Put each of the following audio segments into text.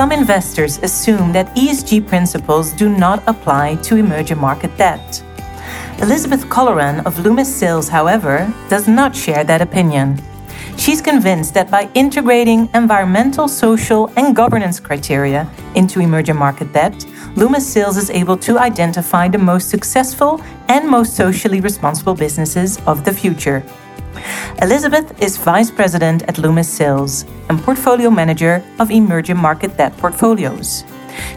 some investors assume that ESG principles do not apply to emerging market debt. Elisabeth Colleran of Loomis Sayles, however, does not share that opinion. She's convinced that by integrating environmental, social, and governance criteria into emerging market debt, Loomis Sayles is able to identify the most successful and most socially responsible businesses of the future. Elisabeth is Vice President at Loomis Sayles and Portfolio Manager of Emerging Market Debt Portfolios.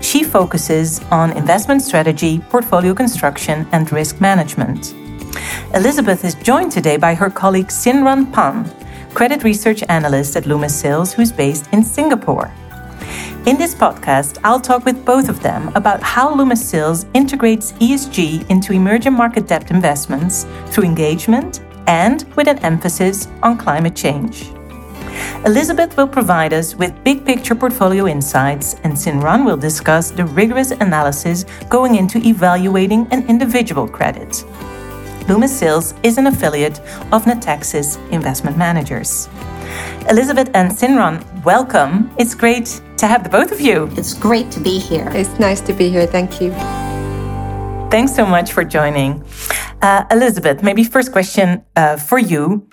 She focuses on investment strategy, portfolio construction, and risk management. Elisabeth is joined today by her colleague Xinran Pan, credit research analyst at Loomis Sayles, who's based in Singapore. In this podcast, I'll talk with both of them about how Loomis Sayles integrates ESG into emerging market debt investments through engagement and with an emphasis on climate change. Elisabeth will provide us with big picture portfolio insights, and Xinran will discuss the rigorous analysis going into evaluating an individual credit. Loomis Sayles is an affiliate of Natixis Investment Managers. Elisabeth and Xinran, welcome. It's great to have the both of you. It's great to be here. It's nice to be here. Thank you. Thanks so much for joining. Uh, Elisabeth, maybe first question uh, for you.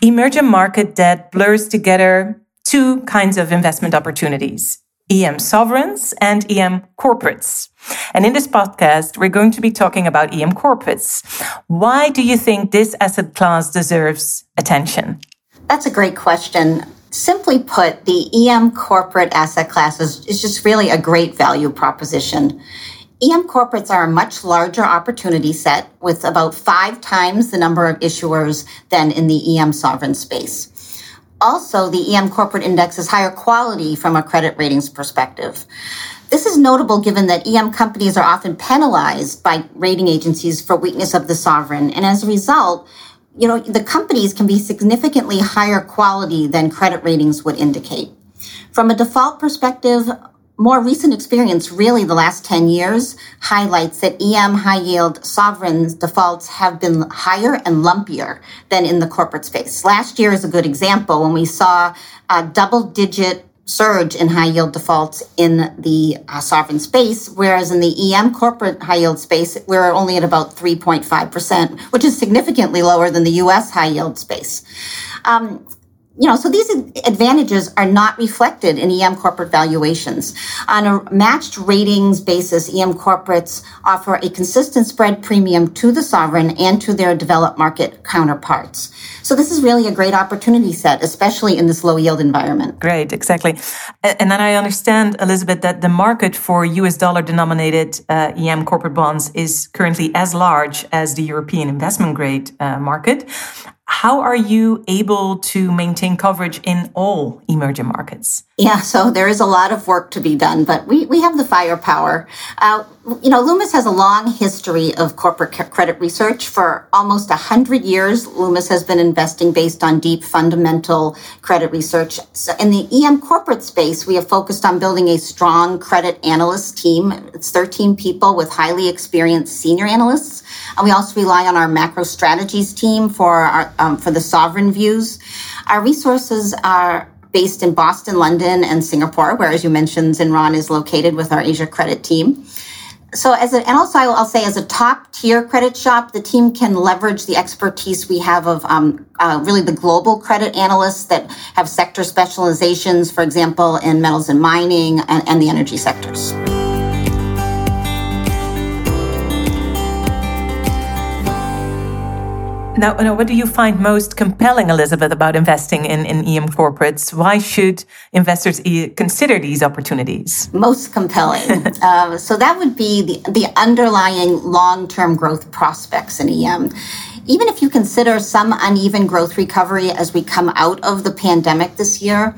Emerging market debt blurs together two kinds of investment opportunities EM sovereigns and EM corporates. And in this podcast, we're going to be talking about EM corporates. Why do you think this asset class deserves attention? That's a great question. Simply put, the EM corporate asset class is, is just really a great value proposition. EM corporates are a much larger opportunity set with about five times the number of issuers than in the EM sovereign space. Also, the EM corporate index is higher quality from a credit ratings perspective. This is notable given that EM companies are often penalized by rating agencies for weakness of the sovereign. And as a result, you know, the companies can be significantly higher quality than credit ratings would indicate. From a default perspective, more recent experience, really the last 10 years, highlights that EM high yield sovereigns defaults have been higher and lumpier than in the corporate space. Last year is a good example when we saw a double digit surge in high yield defaults in the uh, sovereign space, whereas in the EM corporate high yield space, we're only at about 3.5%, which is significantly lower than the US high yield space. Um, you know, so these advantages are not reflected in EM corporate valuations. On a matched ratings basis, EM corporates offer a consistent spread premium to the sovereign and to their developed market counterparts. So this is really a great opportunity set, especially in this low yield environment. Great, exactly. And then I understand, Elisabeth, that the market for US dollar denominated uh, EM corporate bonds is currently as large as the European investment grade uh, market. How are you able to maintain coverage in all emerging markets? Yeah, so there is a lot of work to be done, but we, we have the firepower. Uh, you know, Loomis has a long history of corporate credit research. For almost 100 years, Loomis has been investing based on deep fundamental credit research. So in the EM corporate space, we have focused on building a strong credit analyst team. It's 13 people with highly experienced senior analysts. And we also rely on our macro strategies team for our, um, for the sovereign views. Our resources are based in Boston, London, and Singapore, where, as you mentioned, Xinran is located with our Asia credit team. So, as a, and also I'll say, as a top tier credit shop, the team can leverage the expertise we have of um, uh, really the global credit analysts that have sector specializations, for example, in metals and mining and, and the energy sectors. Now, now, what do you find most compelling, Elisabeth, about investing in, in EM corporates? Why should investors e- consider these opportunities? Most compelling. uh, so that would be the, the underlying long-term growth prospects in EM. Even if you consider some uneven growth recovery as we come out of the pandemic this year,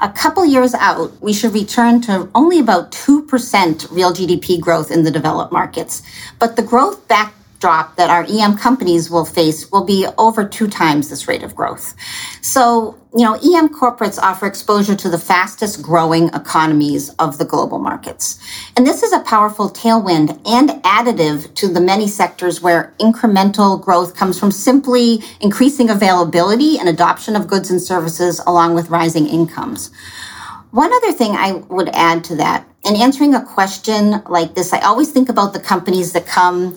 a couple years out, we should return to only about 2% real GDP growth in the developed markets. But the growth back drop that our EM companies will face will be over two times this rate of growth. So, you know, EM corporates offer exposure to the fastest growing economies of the global markets. And this is a powerful tailwind and additive to the many sectors where incremental growth comes from simply increasing availability and adoption of goods and services along with rising incomes. One other thing I would add to that, in answering a question like this, I always think about the companies that come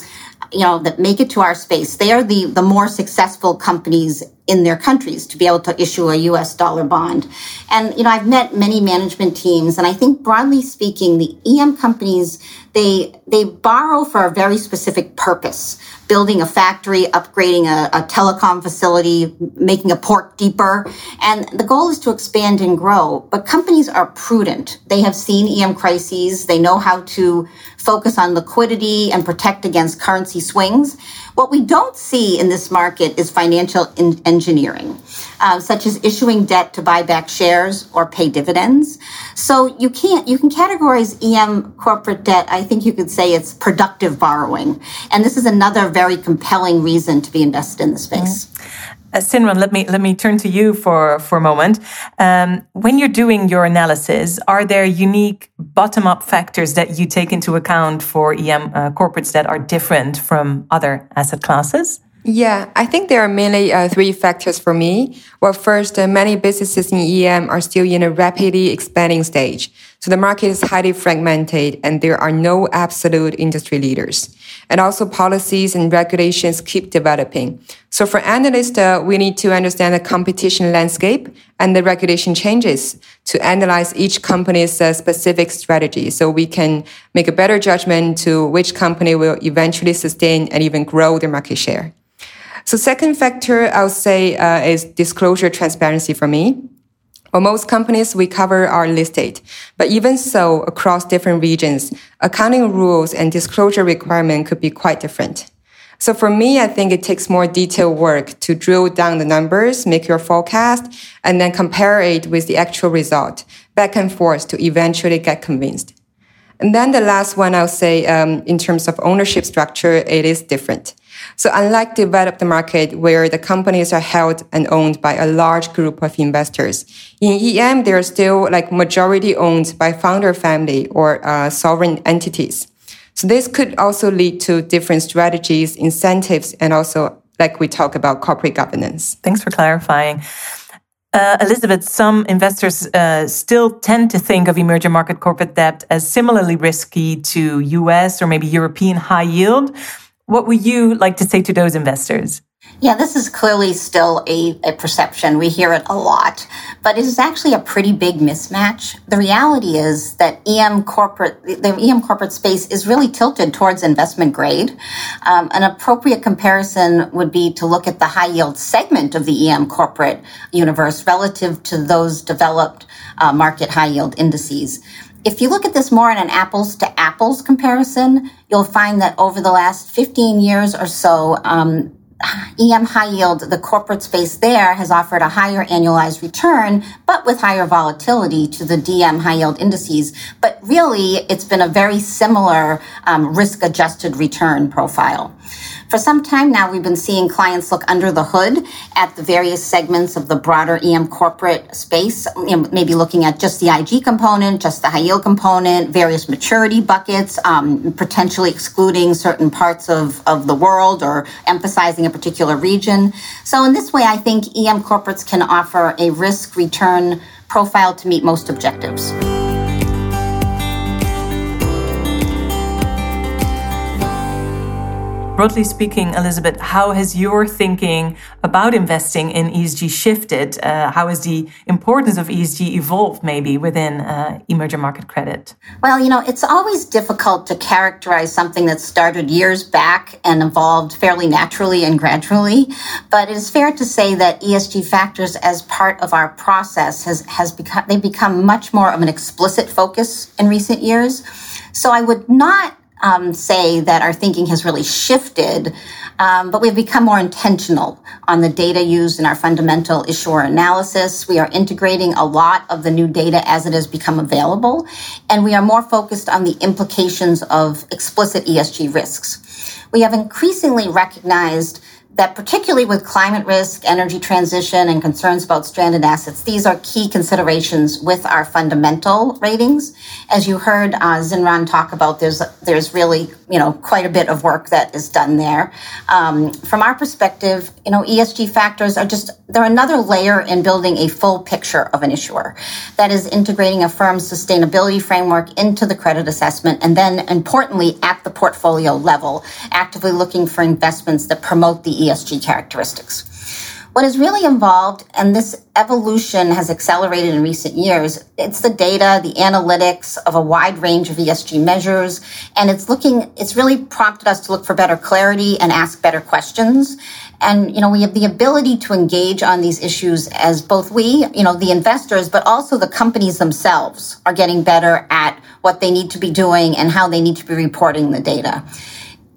you know, that make it to our space. They are the, the more successful companies in their countries to be able to issue a US dollar bond. And, you know, I've met many management teams and I think broadly speaking, the EM companies, they, they borrow for a very specific purpose. Building a factory, upgrading a, a telecom facility, making a port deeper. And the goal is to expand and grow. But companies are prudent. They have seen EM crises. They know how to focus on liquidity and protect against currency swings. What we don't see in this market is financial in- engineering, uh, such as issuing debt to buy back shares or pay dividends. So you can't, you can categorize EM corporate debt. I think you could say it's productive borrowing. And this is another very compelling reason to be invested in the space. Mm-hmm. Uh, Xinran, let me let me turn to you for for a moment. Um, when you're doing your analysis, are there unique bottom-up factors that you take into account for EM uh, corporates that are different from other asset classes? Yeah, I think there are mainly uh, three factors for me. Well, first, uh, many businesses in EM are still in a rapidly expanding stage. So the market is highly fragmented and there are no absolute industry leaders. And also policies and regulations keep developing. So for analysts, uh, we need to understand the competition landscape and the regulation changes to analyze each company's uh, specific strategy. So we can make a better judgment to which company will eventually sustain and even grow their market share. So second factor I would say uh, is disclosure transparency for me. Well, most companies we cover are listed, but even so, across different regions, accounting rules and disclosure requirement could be quite different. So for me, I think it takes more detailed work to drill down the numbers, make your forecast, and then compare it with the actual result back and forth to eventually get convinced. And then the last one I'll say, um, in terms of ownership structure, it is different. So unlike developed market where the companies are held and owned by a large group of investors, in EM, they're still like majority owned by founder family or uh, sovereign entities. So this could also lead to different strategies, incentives, and also like we talk about corporate governance. Thanks for clarifying. Uh, Elisabeth, some investors uh, still tend to think of emerging market corporate debt as similarly risky to US or maybe European high yield. What would you like to say to those investors? Yeah, this is clearly still a, a perception. We hear it a lot, but it is actually a pretty big mismatch. The reality is that EM corporate, the EM corporate space is really tilted towards investment grade. Um, an appropriate comparison would be to look at the high yield segment of the EM corporate universe relative to those developed uh, market high yield indices if you look at this more in an apples to apples comparison, you'll find that over the last 15 years or so, um, EM high yield, the corporate space there has offered a higher annualized return, but with higher volatility to the DM high yield indices. But really, it's been a very similar um, risk adjusted return profile. For some time now, we've been seeing clients look under the hood at the various segments of the broader EM corporate space, you know, maybe looking at just the IG component, just the high yield component, various maturity buckets, um, potentially excluding certain parts of, of the world or emphasizing a particular region. So in this way, I think EM corporates can offer a risk return profile to meet most objectives. Broadly speaking, Elisabeth, how has your thinking about investing in ESG shifted? Uh, how has the importance of ESG evolved maybe within uh, emerging market credit? Well, you know, it's always difficult to characterize something that started years back and evolved fairly naturally and gradually. But it is fair to say that ESG factors as part of our process has, has become, they've become much more of an explicit focus in recent years. So I would not um, say that our thinking has really shifted, um, but we've become more intentional on the data used in our fundamental issuer analysis. We are integrating a lot of the new data as it has become available, and we are more focused on the implications of explicit ESG risks. We have increasingly recognized that particularly with climate risk, energy transition, and concerns about stranded assets, these are key considerations with our fundamental ratings. As you heard uh, Xinran talk about, there's there's really you know quite a bit of work that is done there. Um, from our perspective, you know ESG factors are just they're another layer in building a full picture of an issuer. That is integrating a firm's sustainability framework into the credit assessment, and then importantly at the portfolio level, actively looking for investments that promote the ESG characteristics. What is really involved, and this evolution has accelerated in recent years, it's the data, the analytics of a wide range of ESG measures, and it's looking, it's really prompted us to look for better clarity and ask better questions. And, you know, we have the ability to engage on these issues as both we, you know, the investors, but also the companies themselves are getting better at what they need to be doing and how they need to be reporting the data.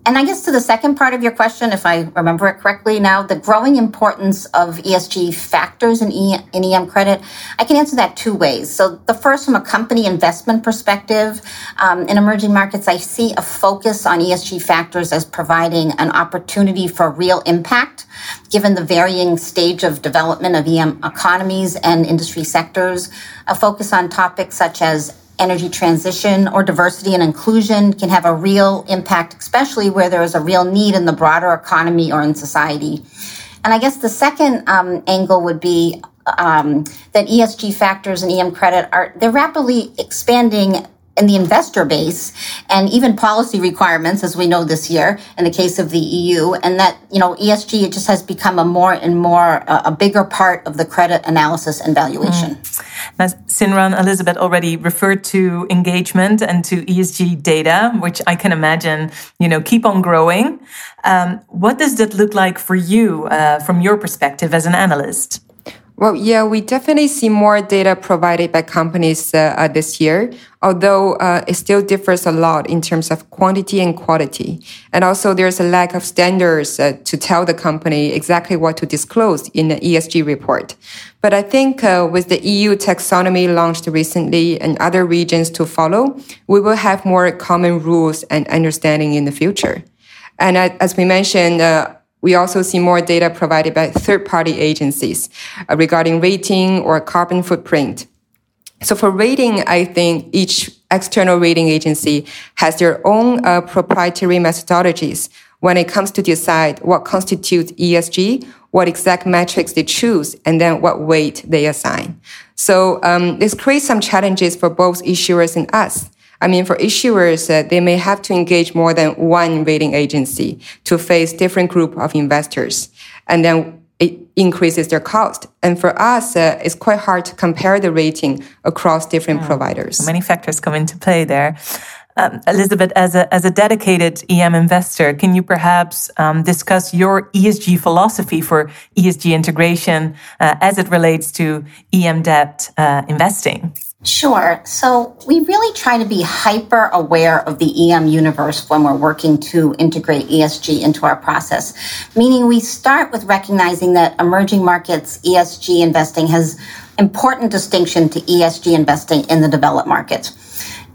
And I guess to the second part of your question, if I remember it correctly now, the growing importance of ESG factors in, e- in EM credit, I can answer that two ways. So the first, from a company investment perspective, um, in emerging markets, I see a focus on ESG factors as providing an opportunity for real impact, given the varying stage of development of EM economies and industry sectors. A focus on topics such as energy transition or diversity and inclusion can have a real impact, especially where there is a real need in the broader economy or in society. And I guess the second um, angle would be um, that ESG factors and EM credit are they're rapidly expanding in the investor base and even policy requirements, as we know this year in the case of the EU, and that you know ESG it just has become a more and more uh, a bigger part of the credit analysis and valuation. Mm. Now, Xinran Elisabeth already referred to engagement and to ESG data, which I can imagine you know keep on growing. Um, what does that look like for you uh, from your perspective as an analyst? Well, yeah, we definitely see more data provided by companies uh, uh, this year, although uh, it still differs a lot in terms of quantity and quality. And also there's a lack of standards uh, to tell the company exactly what to disclose in the ESG report. But I think uh, with the EU taxonomy launched recently and other regions to follow, we will have more common rules and understanding in the future. And uh, as we mentioned, we also see more data provided by third-party agencies uh, regarding rating or carbon footprint. So for rating, I think each external rating agency has their own uh, proprietary methodologies when it comes to decide what constitutes ESG, what exact metrics they choose, and then what weight they assign. So um, this creates some challenges for both issuers and us. I mean, for issuers, uh, they may have to engage more than one rating agency to face different group of investors. And then it increases their cost. And for us, uh, it's quite hard to compare the rating across different mm. providers. Many factors come into play there. Um, Elisabeth, as a, as a dedicated EM investor, can you perhaps um, discuss your ESG philosophy for ESG integration uh, as it relates to EM debt uh, investing? Sure. So we really try to be hyper aware of the EM universe when we're working to integrate ESG into our process, meaning we start with recognizing that emerging markets ESG investing has important distinction to ESG investing in the developed markets.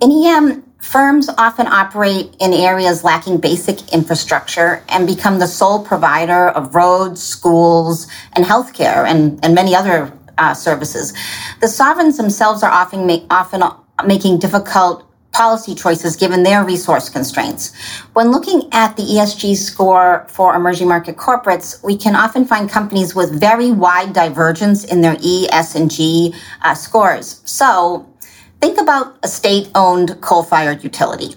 In EM, firms often operate in areas lacking basic infrastructure and become the sole provider of roads, schools, and healthcare and, and many other uh, services. The sovereigns themselves are often, make, often making difficult policy choices given their resource constraints. When looking at the ESG score for emerging market corporates, we can often find companies with very wide divergence in their E, S, and G uh, scores. So Think about a state owned coal fired utility.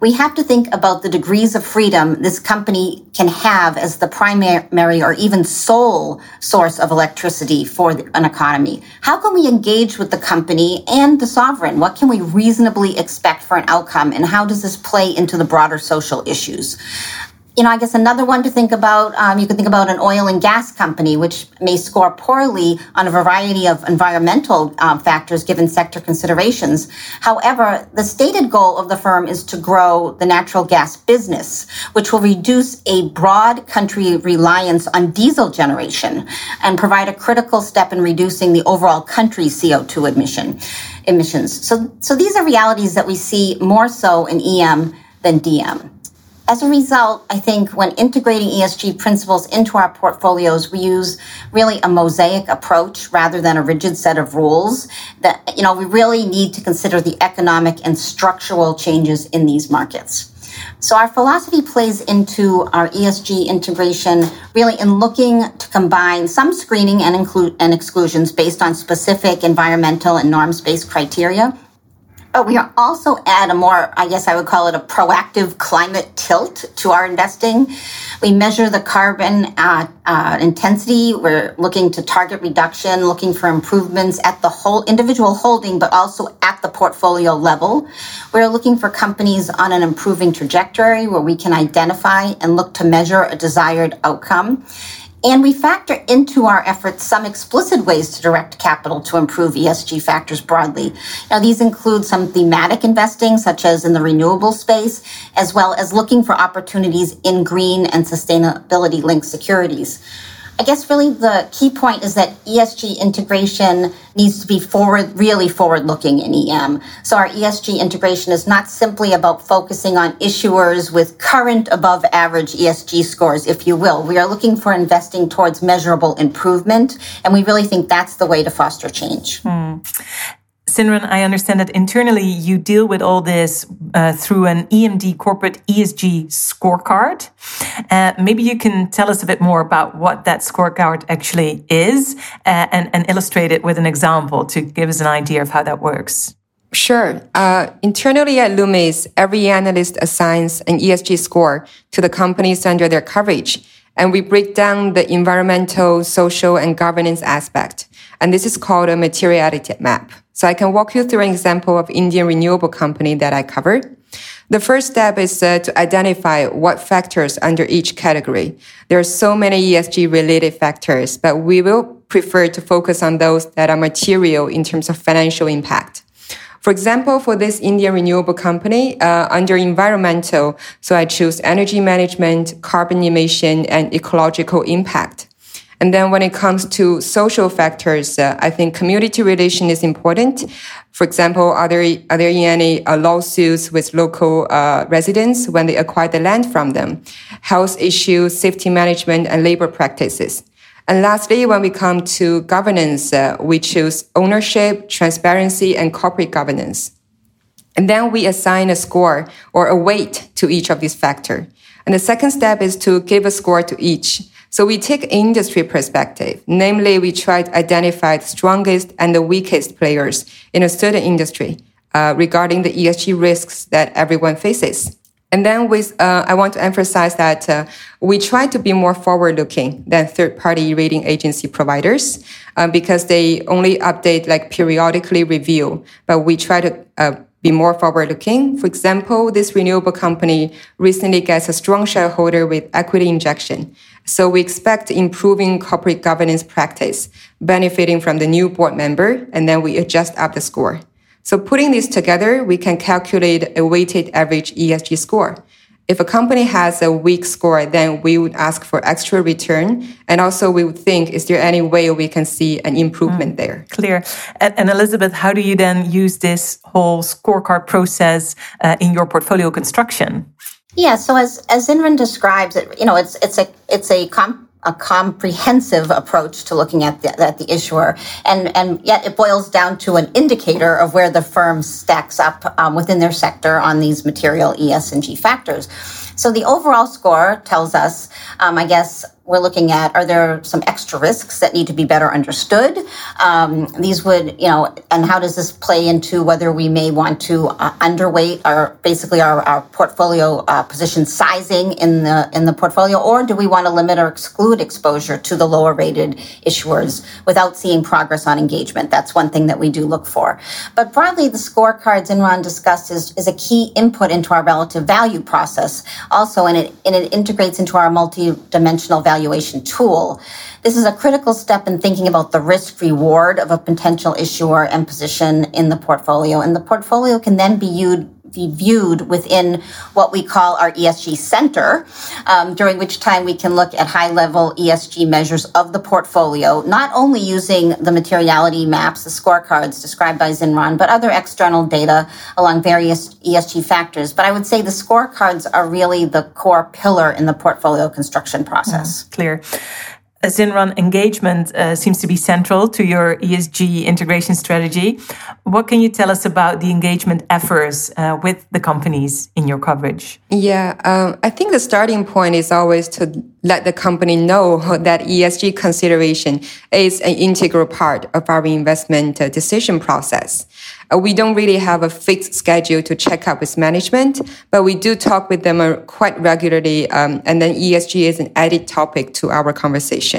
We have to think about the degrees of freedom this company can have as the primary or even sole source of electricity for an economy. How can we engage with the company and the sovereign? What can we reasonably expect for an outcome? And how does this play into the broader social issues? You know, I guess another one to think about, um, you could think about an oil and gas company, which may score poorly on a variety of environmental um, factors given sector considerations. However, the stated goal of the firm is to grow the natural gas business, which will reduce a broad country reliance on diesel generation and provide a critical step in reducing the overall country CO2 emission emissions. So, so these are realities that we see more so in EM than DM. As a result, I think when integrating ESG principles into our portfolios, we use really a mosaic approach rather than a rigid set of rules that, you know, we really need to consider the economic and structural changes in these markets. So our philosophy plays into our ESG integration really in looking to combine some screening and include and exclusions based on specific environmental and norms-based criteria but we also add a more, I guess I would call it a proactive climate tilt to our investing. We measure the carbon uh, uh, intensity. We're looking to target reduction, looking for improvements at the whole individual holding, but also at the portfolio level. We're looking for companies on an improving trajectory where we can identify and look to measure a desired outcome. And we factor into our efforts some explicit ways to direct capital to improve ESG factors broadly. Now, these include some thematic investing, such as in the renewable space, as well as looking for opportunities in green and sustainability linked securities. I guess really the key point is that ESG integration needs to be forward, really forward looking in EM. So our ESG integration is not simply about focusing on issuers with current above average ESG scores, if you will. We are looking for investing towards measurable improvement. And we really think that's the way to foster change. Hmm. Xinran, I understand that internally you deal with all this uh, through an EMD corporate ESG scorecard. Uh, maybe you can tell us a bit more about what that scorecard actually is uh, and, and, illustrate it with an example to give us an idea of how that works. Sure. Uh, internally at Loomis, every analyst assigns an ESG score to the companies under their coverage. And we break down the environmental, social, and governance aspect. And this is called a materiality map. So I can walk you through an example of Indian renewable company that I covered. The first step is uh, to identify what factors under each category. There are so many ESG related factors, but we will prefer to focus on those that are material in terms of financial impact. For example, for this Indian renewable company, uh, under environmental, so I choose energy management, carbon emission, and ecological impact. And then when it comes to social factors, uh, I think community relation is important. For example, are there, are there any uh, lawsuits with local uh, residents when they acquire the land from them? Health issues, safety management, and labor practices. And lastly, when we come to governance, uh, we choose ownership, transparency, and corporate governance. And then we assign a score or a weight to each of these factors. And the second step is to give a score to each. So we take industry perspective. Namely, we try to identify the strongest and the weakest players in a certain industry uh, regarding the ESG risks that everyone faces. And then with, uh, I want to emphasize that uh, we try to be more forward-looking than third-party rating agency providers uh, because they only update like periodically review, but we try to uh, be more forward-looking. For example, this renewable company recently gets a strong shareholder with equity injection. So we expect improving corporate governance practice, benefiting from the new board member, and then we adjust up the score. So putting this together, we can calculate a weighted average ESG score. If a company has a weak score, then we would ask for extra return. And also we would think, is there any way we can see an improvement mm, there? Clear. And, and, Elisabeth, how do you then use this whole scorecard process uh, in your portfolio construction? Yeah, so as as Xinran describes it, you know, it's it's a it's a com- a comprehensive approach to looking at the, at the issuer, and and yet it boils down to an indicator of where the firm stacks up um, within their sector on these material ES and G factors. So the overall score tells us, um, I guess, we're looking at are there some extra risks that need to be better understood? Um, these would you know and how does this play into whether we may want to uh, underweight our basically our, our portfolio uh, position sizing in the in the portfolio? Or do we want to limit or exclude exposure to the lower rated issuers without seeing progress on engagement? That's one thing that we do look for. But broadly the scorecards Xinran discussed is, is a key input into our relative value process. Also and it and it integrates into our multi-dimensional value valuation tool. This is a critical step in thinking about the risk reward of a potential issuer and position in the portfolio. And the portfolio can then be viewed be viewed within what we call our ESG center, um, during which time we can look at high level ESG measures of the portfolio, not only using the materiality maps, the scorecards described by Xinran, but other external data along various ESG factors. But I would say the scorecards are really the core pillar in the portfolio construction process. Mm, clear. Xinran engagement uh, seems to be central to your ESG integration strategy. What can you tell us about the engagement efforts uh, with the companies in your coverage? Yeah, um, I think the starting point is always to let the company know that ESG consideration is an integral part of our investment uh, decision process. Uh, we don't really have a fixed schedule to check up with management, but we do talk with them uh, quite regularly. Um, and then ESG is an added topic to our conversation.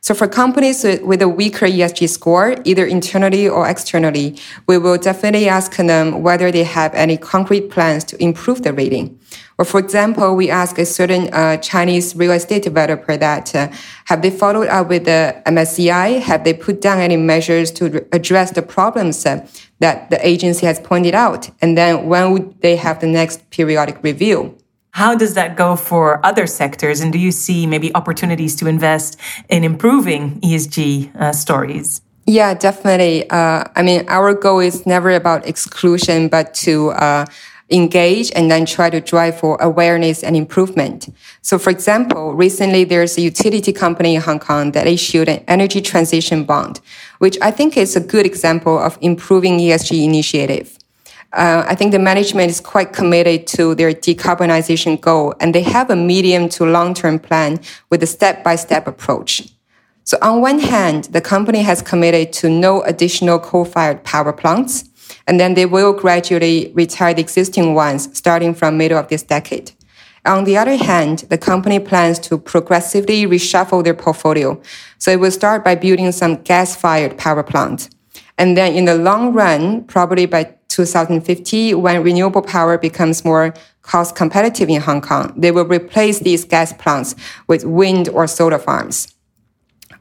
So for companies with a weaker ESG score, either internally or externally, we will definitely ask them whether they have any concrete plans to improve the rating. Or for example, we ask a certain uh, Chinese real estate developer that uh, have they followed up with the MSCI? Have they put down any measures to address the problems uh, that the agency has pointed out? And then when would they have the next periodic review? How does that go for other sectors? And do you see maybe opportunities to invest in improving ESG uh, stories? Yeah, definitely. Uh, I mean, our goal is never about exclusion, but to uh, engage and then try to drive for awareness and improvement. So, for example, recently there's a utility company in Hong Kong that issued an energy transition bond, which I think is a good example of improving ESG initiative. Uh, I think the management is quite committed to their decarbonization goal, and they have a medium to long term plan with a step by step approach. So, on one hand, the company has committed to no additional coal fired power plants, and then they will gradually retire the existing ones starting from middle of this decade. On the other hand, the company plans to progressively reshuffle their portfolio. So it will start by building some gas-fired power plants. And then in the long run, probably by 2050, when renewable power becomes more cost competitive in Hong Kong, they will replace these gas plants with wind or solar farms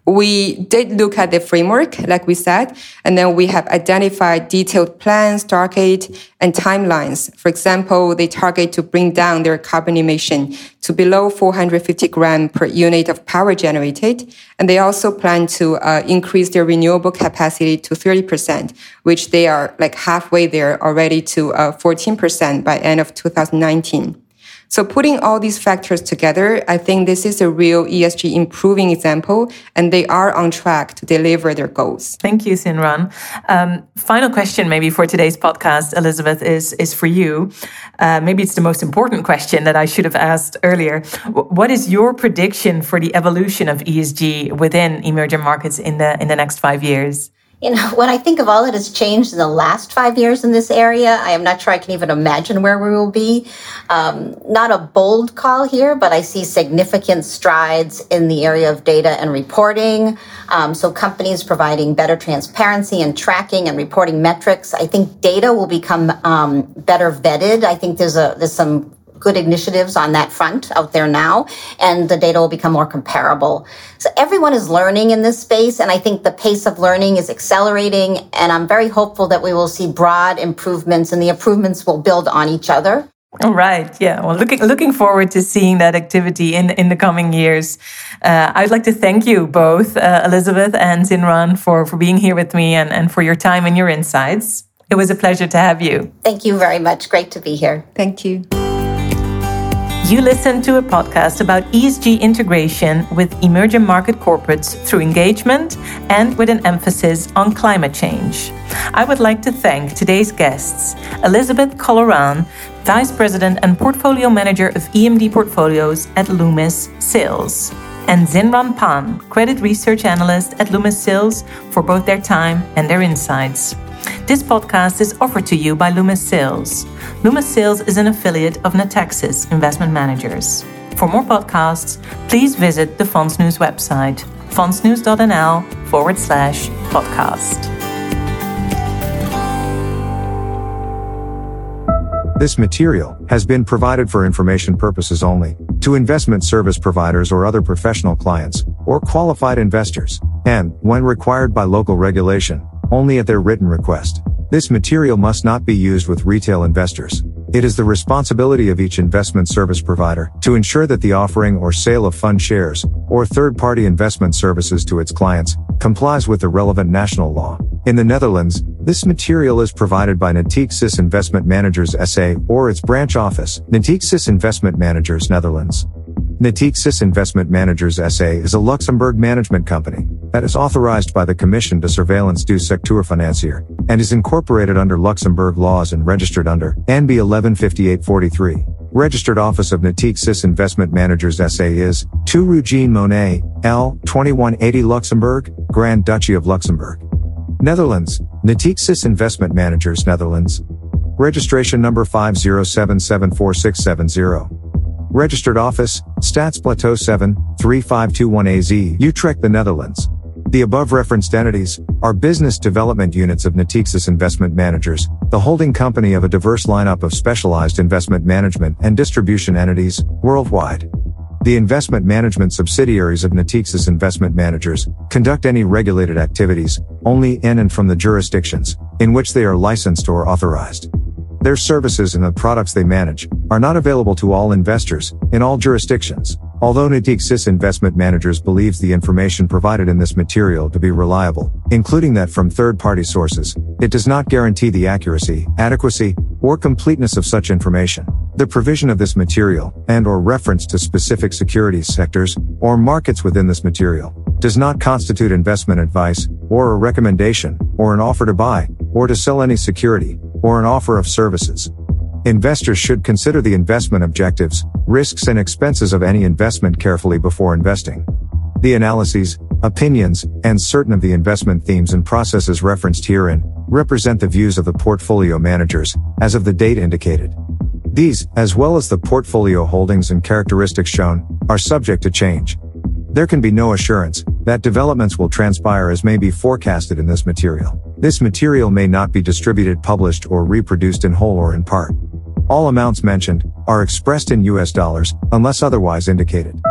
we did look at the framework, like we said, and then we have identified detailed plans, target, and timelines. For example, they target to bring down their carbon emission to below 450 gram per unit of power generated. And they also plan to uh, increase their renewable capacity to 30%, which they are like halfway there already to uh, 14% by end of 2019. So putting all these factors together, I think this is a real ESG improving example, and they are on track to deliver their goals. Thank you, Xinran. Um, final question, maybe for today's podcast, Elisabeth, is is for you. Uh, maybe it's the most important question that I should have asked earlier. What is your prediction for the evolution of ESG within emerging markets in the in the next five years? You know, when I think of all that has changed in the last five years in this area, I am not sure I can even imagine where we will be. Um, not a bold call here, but I see significant strides in the area of data and reporting. Um, so companies providing better transparency and tracking and reporting metrics. I think data will become um, better vetted. I think there's a there's some good initiatives on that front out there now, and the data will become more comparable. So everyone is learning in this space, and I think the pace of learning is accelerating, and I'm very hopeful that we will see broad improvements, and the improvements will build on each other. All right. Yeah. Well, looking looking forward to seeing that activity in in the coming years. Uh, I'd like to thank you both, uh, Elisabeth and Xinran, for for being here with me and and for your time and your insights. It was a pleasure to have you. Thank you very much. Great to be here. Thank you. You listen to a podcast about ESG integration with emerging market corporates through engagement and with an emphasis on climate change. I would like to thank today's guests Elisabeth Colleran, Vice President and Portfolio Manager of EMD Portfolios at Loomis Sayles, and Xinran Pan, Credit Research Analyst at Loomis Sayles, for both their time and their insights. This podcast is offered to you by Loomis Sayles. Loomis Sayles is an affiliate of Natixis Investment Managers. For more podcasts, please visit the Fondsnews website, fondsnews.nl forward slash podcast. This material has been provided for information purposes only to investment service providers or other professional clients or qualified investors, and, when required by local regulation, only at their written request. This material must not be used with retail investors. It is the responsibility of each investment service provider to ensure that the offering or sale of fund shares or third-party investment services to its clients complies with the relevant national law. In the Netherlands, this material is provided by Natixis Investment Managers SA or its branch office, Natixis Investment Managers Netherlands. Natixis Investment Managers SA is a Luxembourg management company that is authorized by the Commission de Surveillance du Secteur Financier and is incorporated under Luxembourg laws and registered under NB 115843. Registered office of Natixis Investment Managers SA is 2 Rue Jean Monnet, L. 2180 Luxembourg, Grand Duchy of Luxembourg. Netherlands, Natixis Investment Managers Netherlands. Registration number 507746770. Registered office, Stadsplateau 7, 3521 AZ, Utrecht, the Netherlands. The above referenced entities are business development units of Natixis Investment Managers, the holding company of a diverse lineup of specialized investment management and distribution entities worldwide. The investment management subsidiaries of Natixis Investment Managers conduct any regulated activities only in and from the jurisdictions in which they are licensed or authorized. Their services and the products they manage are not available to all investors in all jurisdictions. Although Natixis Investment Managers believes the information provided in this material to be reliable, including that from third-party sources, it does not guarantee the accuracy, adequacy, or completeness of such information. The provision of this material, and or reference to specific securities sectors, or markets within this material, does not constitute investment advice, or a recommendation, or an offer to buy, or to sell any security, or an offer of services. Investors should consider the investment objectives, risks and expenses of any investment carefully before investing. The analyses, opinions, and certain of the investment themes and processes referenced herein represent the views of the portfolio managers as of the date indicated. These, as well as the portfolio holdings and characteristics shown, are subject to change. There can be no assurance that developments will transpire as may be forecasted in this material. This material may not be distributed, published, or reproduced in whole or in part. All amounts mentioned are expressed in US dollars unless otherwise indicated.